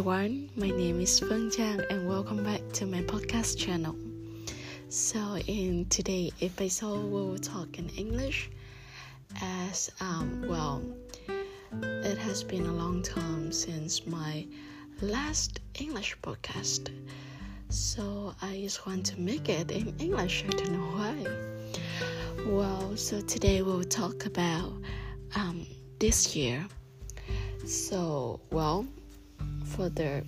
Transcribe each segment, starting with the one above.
everyone, my name is Feng Jiang and welcome back to my podcast channel. So in today's episode we will talk in English as um, well it has been a long time since my last English podcast. So I just want to make it in English, I don't know why. Well, so today we'll talk about um, this year. So, well, for the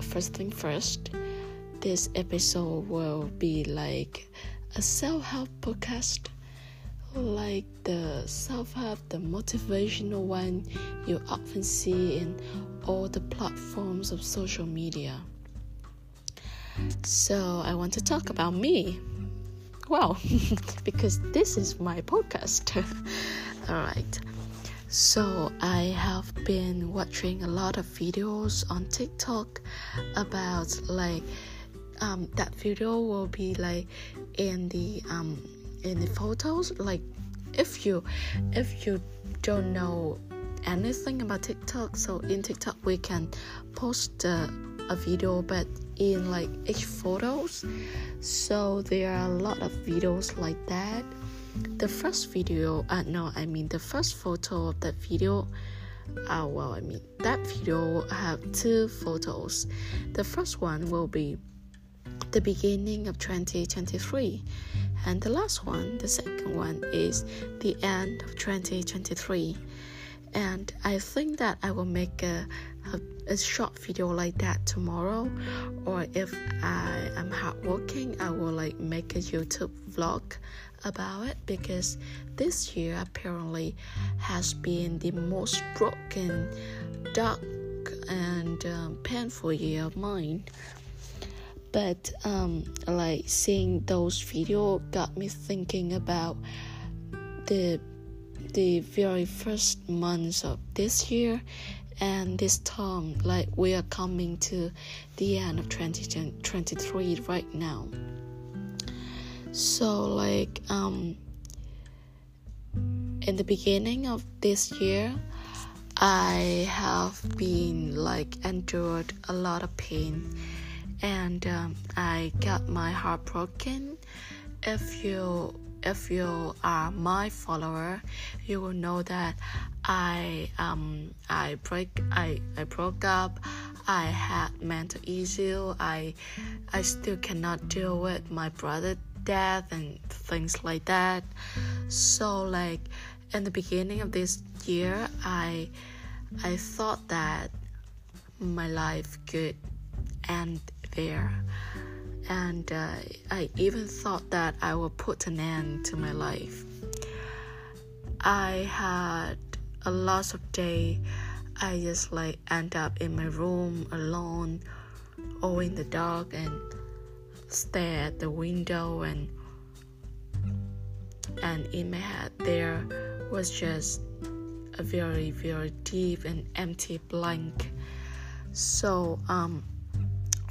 first thing first, this episode will be like a self help podcast, like the self help, the motivational one you often see in all the platforms of social media. So, I want to talk about me. Well, because this is my podcast. all right. So I have been watching a lot of videos on TikTok about like um, that video will be like in the um, in the photos. Like if you if you don't know anything about TikTok so in TikTok we can post uh, a video but in like each photos. So there are a lot of videos like that the first video uh no i mean the first photo of that video uh well i mean that video will have two photos. The first one will be the beginning of 2023 and the last one the second one is the end of 2023 and i think that i will make a, a, a short video like that tomorrow or if i am hardworking i will like make a youtube vlog about it because this year apparently has been the most broken, dark, and um, painful year of mine. But um, like seeing those videos got me thinking about the the very first months of this year and this time like we are coming to the end of 2023 right now so like um in the beginning of this year I have been like endured a lot of pain and um, I got my heart broken. If you if you are my follower, you will know that I um I break I I broke up. I had mental issue. I I still cannot deal with my brother death and things like that. So like in the beginning of this year, I I thought that my life could end there. And uh, I even thought that I would put an end to my life. I had a lot of day. I just like end up in my room alone or in the dark and stare at the window and and in my head there was just a very very deep and empty blank. So um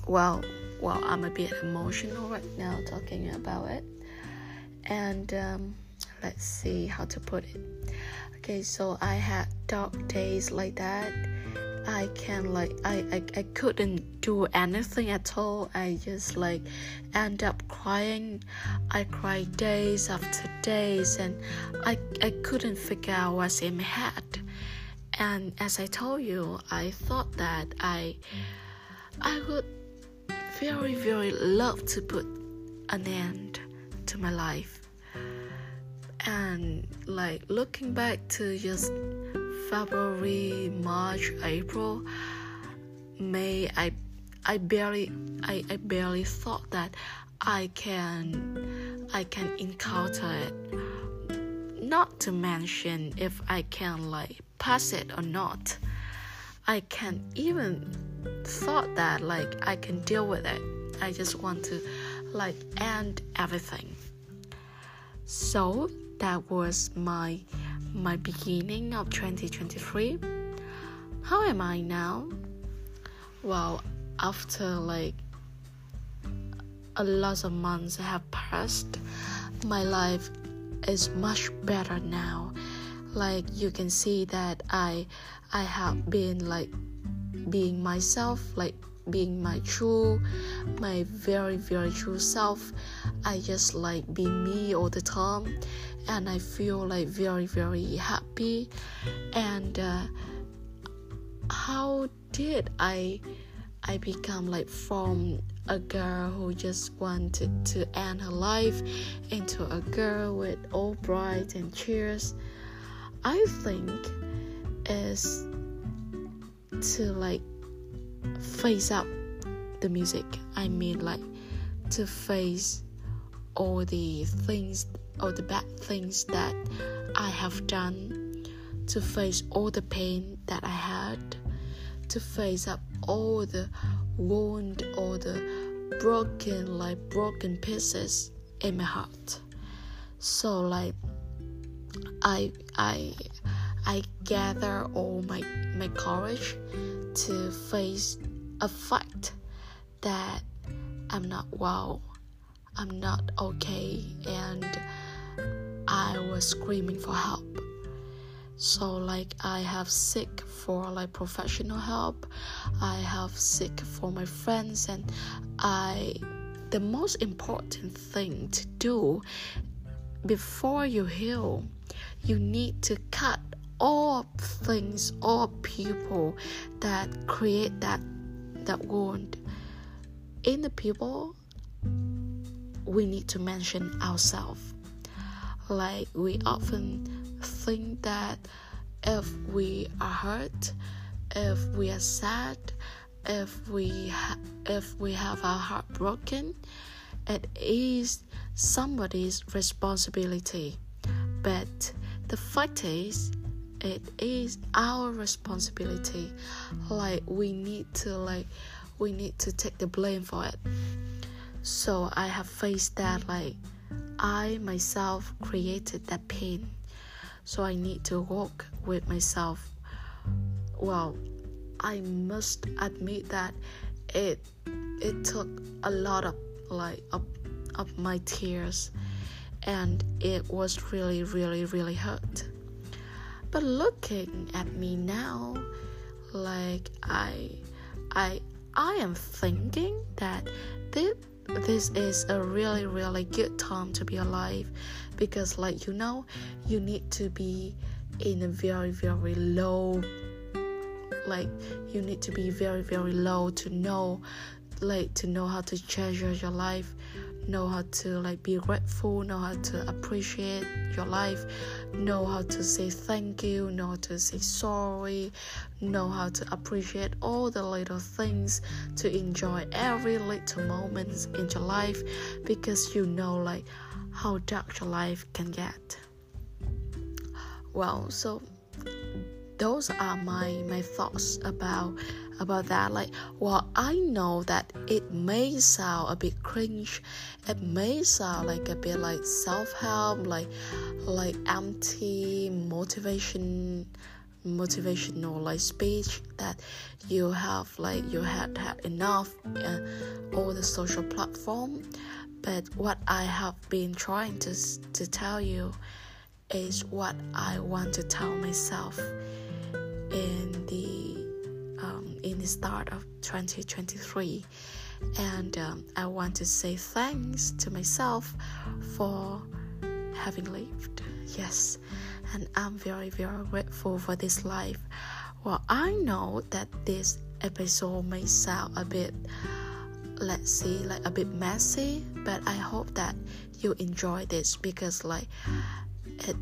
well well i'm a bit emotional right now talking about it. And um, let's see how to put it. Okay so i had dark days like that I can like I, I I couldn't do anything at all. I just like end up crying. I cried days after days and I I couldn't figure out what's in my head. And as I told you, I thought that I I would very very love to put an end to my life. And like looking back to just February, March, April, May, I I barely I, I barely thought that I can I can encounter it. Not to mention if I can like pass it or not. I can't even thought that like I can deal with it. I just want to like end everything. So that was my my beginning of 2023. How am I now? Well, after like a lot of months have passed, my life is much better now. Like you can see that I I have been like being myself like being my true my very very true self. I just like being me all the time and i feel like very very happy. And uh, how did i i become like from a girl who just wanted to end her life into a girl with all bright and cheers? I think is to like face up the music. I mean, like to face all the things, all the bad things that I have done, to face all the pain that I had, to face up all the wound, all the broken, like broken pieces in my heart. So, like, I, I, I gather all my my courage to face a fact that I'm not well, I'm not okay, and I was screaming for help. So like I have seek for like professional help, I have seek for my friends, and I the most important thing to do before you heal, you need to cut all things, all people that create that that wound. In the people, we need to mention ourselves. Like we often think that if we are hurt, if we are sad, if we ha- if we have our heart broken, it is somebody's responsibility. But the fact is, it is our responsibility. Like we need to like we need to take the blame for it. So i have faced that like i myself created that pain. So i need to work with myself. Well i must admit that it it took a lot of like of, of my tears and it was really really really hurt but looking at me now, like I, I, I am thinking that this this is a really really good time to be alive because like you know you need to be in a very very low like you need to be very very low to know like to know how to treasure your life know how to like be grateful know how to appreciate your life know how to say thank you know how to say sorry know how to appreciate all the little things to enjoy every little moments in your life because you know like how dark your life can get. Well so those are my my thoughts about about that. Like well i know that it may sound a bit cringe. It may sound like a bit like self-help like like empty motivation motivational like speech that you have like you had had enough uh, all the social platform. But what i have been trying to to tell you is what i want to tell myself in the the start of 2023 and um, i want to say thanks to myself for having lived. Yes. And i'm very very grateful for this life. Well i know that this episode may sound a bit let's see like a bit messy but i hope that you enjoy this because like it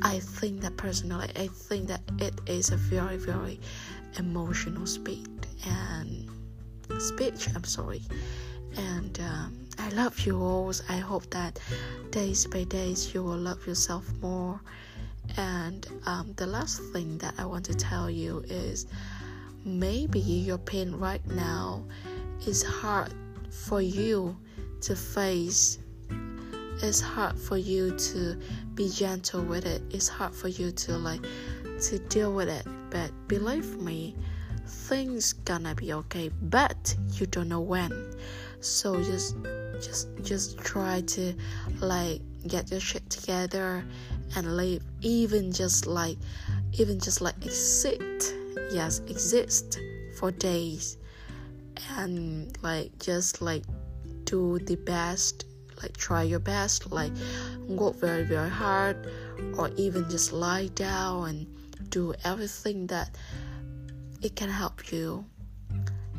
I think that personally, I think that it is a very, very emotional speech and speech. I'm sorry, and um, I love you all. I hope that days by days you will love yourself more. And um, the last thing that I want to tell you is maybe your pain right now is hard for you to face it's hard for you to be gentle with it it's hard for you to like to deal with it but believe me things gonna be okay but you don't know when. So just just just try to like get your shit together and live even just like even just like exist yes exist for days. And like just like do the best. Like try your best. Like work very very hard. Or even just lie down and do everything that it can help you.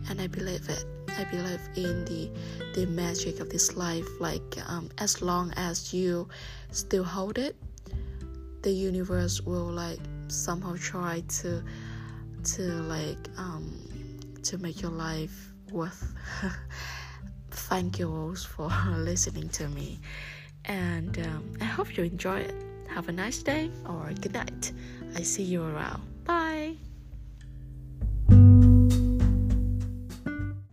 And i believe it i believe in the the magic of this life like um, as long as you still hold it the universe will like somehow try to to like um to make your life worth thank you all for listening to me. And um, i hope you enjoy it. Have a nice day or good night. I see you around. Bye